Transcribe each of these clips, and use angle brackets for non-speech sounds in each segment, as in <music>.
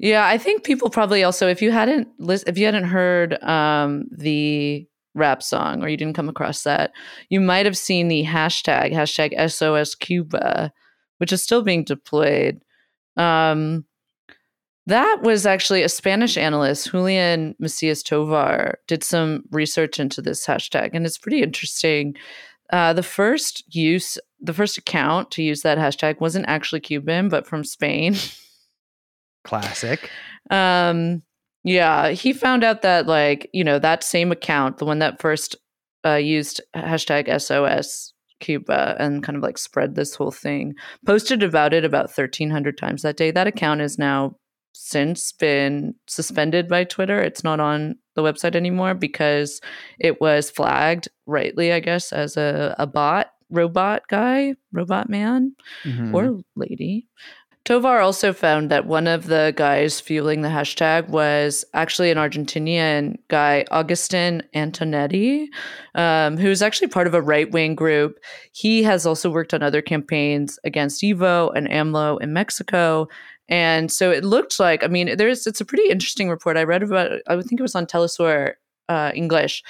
Yeah, I think people probably also if you hadn't lis- if you hadn't heard um, the rap song or you didn't come across that, you might have seen the hashtag hashtag SOS Cuba, which is still being deployed. Um, that was actually a Spanish analyst, Julian Macias Tovar, did some research into this hashtag, and it's pretty interesting. Uh, the first use, the first account to use that hashtag wasn't actually Cuban, but from Spain. <laughs> Classic. Um, yeah, he found out that like you know that same account, the one that first uh, used hashtag SOS Cuba and kind of like spread this whole thing, posted about it about thirteen hundred times that day. That account is now since been suspended by Twitter. It's not on the website anymore because it was flagged rightly, I guess, as a, a bot, robot guy, robot man Mhm. or lady. Tovar also found that one of the guys fueling the hashtag was actually an Argentinian guy, Augustin Antonetti, um, who's actually part of a right wing group. He has also worked on other campaigns against Evo and AMLO in Mexico. And so it looked like, I mean, there's it's a pretty interesting report. I read about I think it was on Telesur uh, English.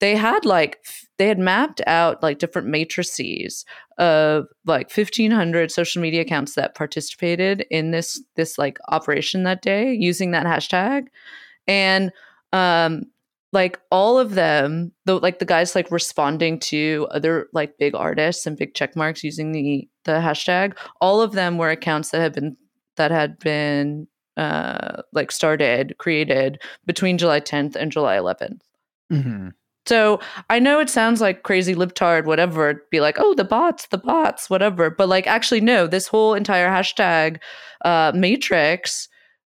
They had like they had mapped out like different matrices of like 1500 social media accounts that participated in this this like operation that day using that hashtag and um like all of them the like the guys like responding to other like big artists and big check marks using the the hashtag all of them were accounts that had been that had been uh like started created between July 10th and July 11th Mhm. So I know it sounds like crazy libtard, whatever, be like, oh, the bots, the bots, whatever. But like, actually, no, this whole entire hashtag uh, matrix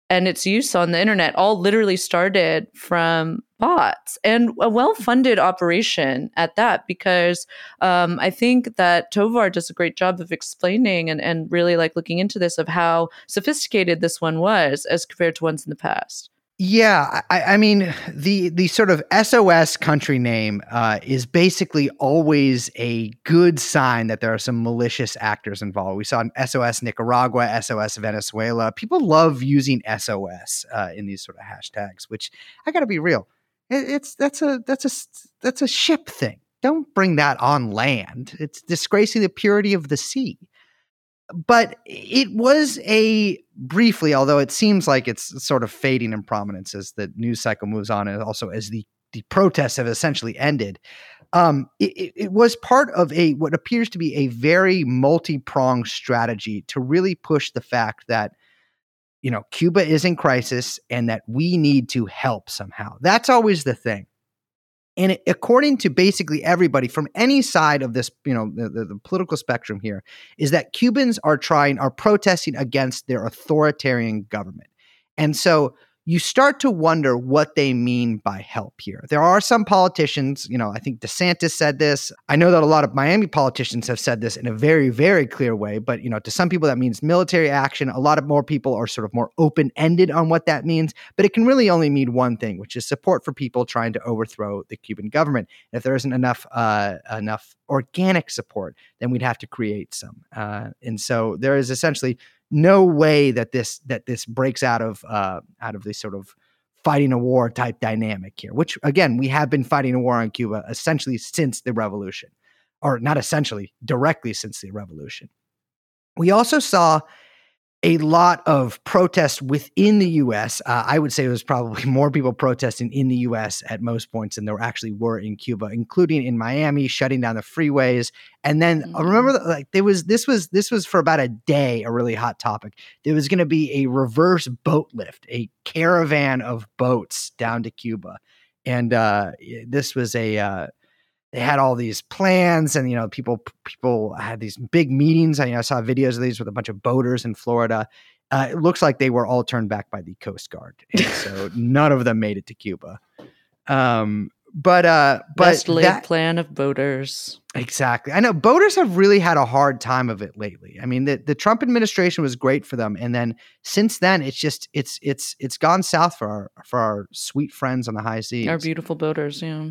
and its use on the internet all literally started from bots and a well-funded operation at that because um, i think that tovar does a great job of explaining and, and really like looking into this of how sophisticated this one was as compared to ones in the past Yeah, I, I mean the the sort of SOS country name uh, is basically always a good sign that there are some malicious actors involved. We saw in SOS Nicaragua, SOS Venezuela. People love using SOS uh, in these sort of hashtags, which I got to be real. It, it's that's a that's a that's a ship thing. Don't bring that on land. It's disgracing the purity of the sea but it was a briefly, although it seems like it's sort of fading in prominence as the news cycle moves on, and also as the the protests have essentially ended. Um, it, it- was part of a what appears to be a very multi pronged strategy to really push the fact that you know Cuba is in crisis and that we need to help somehow. That's always the thing. And according to basically everybody from any side of this, you know, the, the political spectrum here, is that Cubans are trying, are protesting against their authoritarian government. And so you start to wonder what they mean by help here. There are some politicians, you know, I think DeSantis said this. I know that a lot of Miami politicians have said this in a very, very clear way, but, you know, to some people that means military action. A lot of more people are sort of more open ended on what that means, but it can really only mean one thing, which is support for people trying to overthrow the Cuban government. And if there isn't enough, uh, enough organic support, then we'd have to create some. Uh, and so there is essentially no way that this that this breaks out of uh, out of this sort of fighting a war type dynamic here. Which again, we have been fighting a war on Cuba essentially since the revolution, or not essentially, directly since the revolution. We also saw a lot of protests within the US. Uh, I would say it was probably <laughs> more people protesting in the US at most points than there actually were in Cuba, including in Miami, shutting down the freeways. And then I Mhm. remember that, like there was this was this was for about a day a really hot topic. There was going to be a reverse boat lift, a caravan of boats down to Cuba. And uh, this was a uh, they had all these plans and you know people people had these big meetings. I, you know, I saw videos of these with a bunch of boaters in florida. Uh, it looks like they were all turned back by the coast guard and so <laughs> none of them made it to cuba. Um but uh but best laid that- plan of boaters. Exactly. I know boaters have really had a hard time of it lately. I mean the, the trump administration was great for them and then since then it's just it's it's it's gone south for our for our sweet friends on the high seas. Our beautiful boaters yeah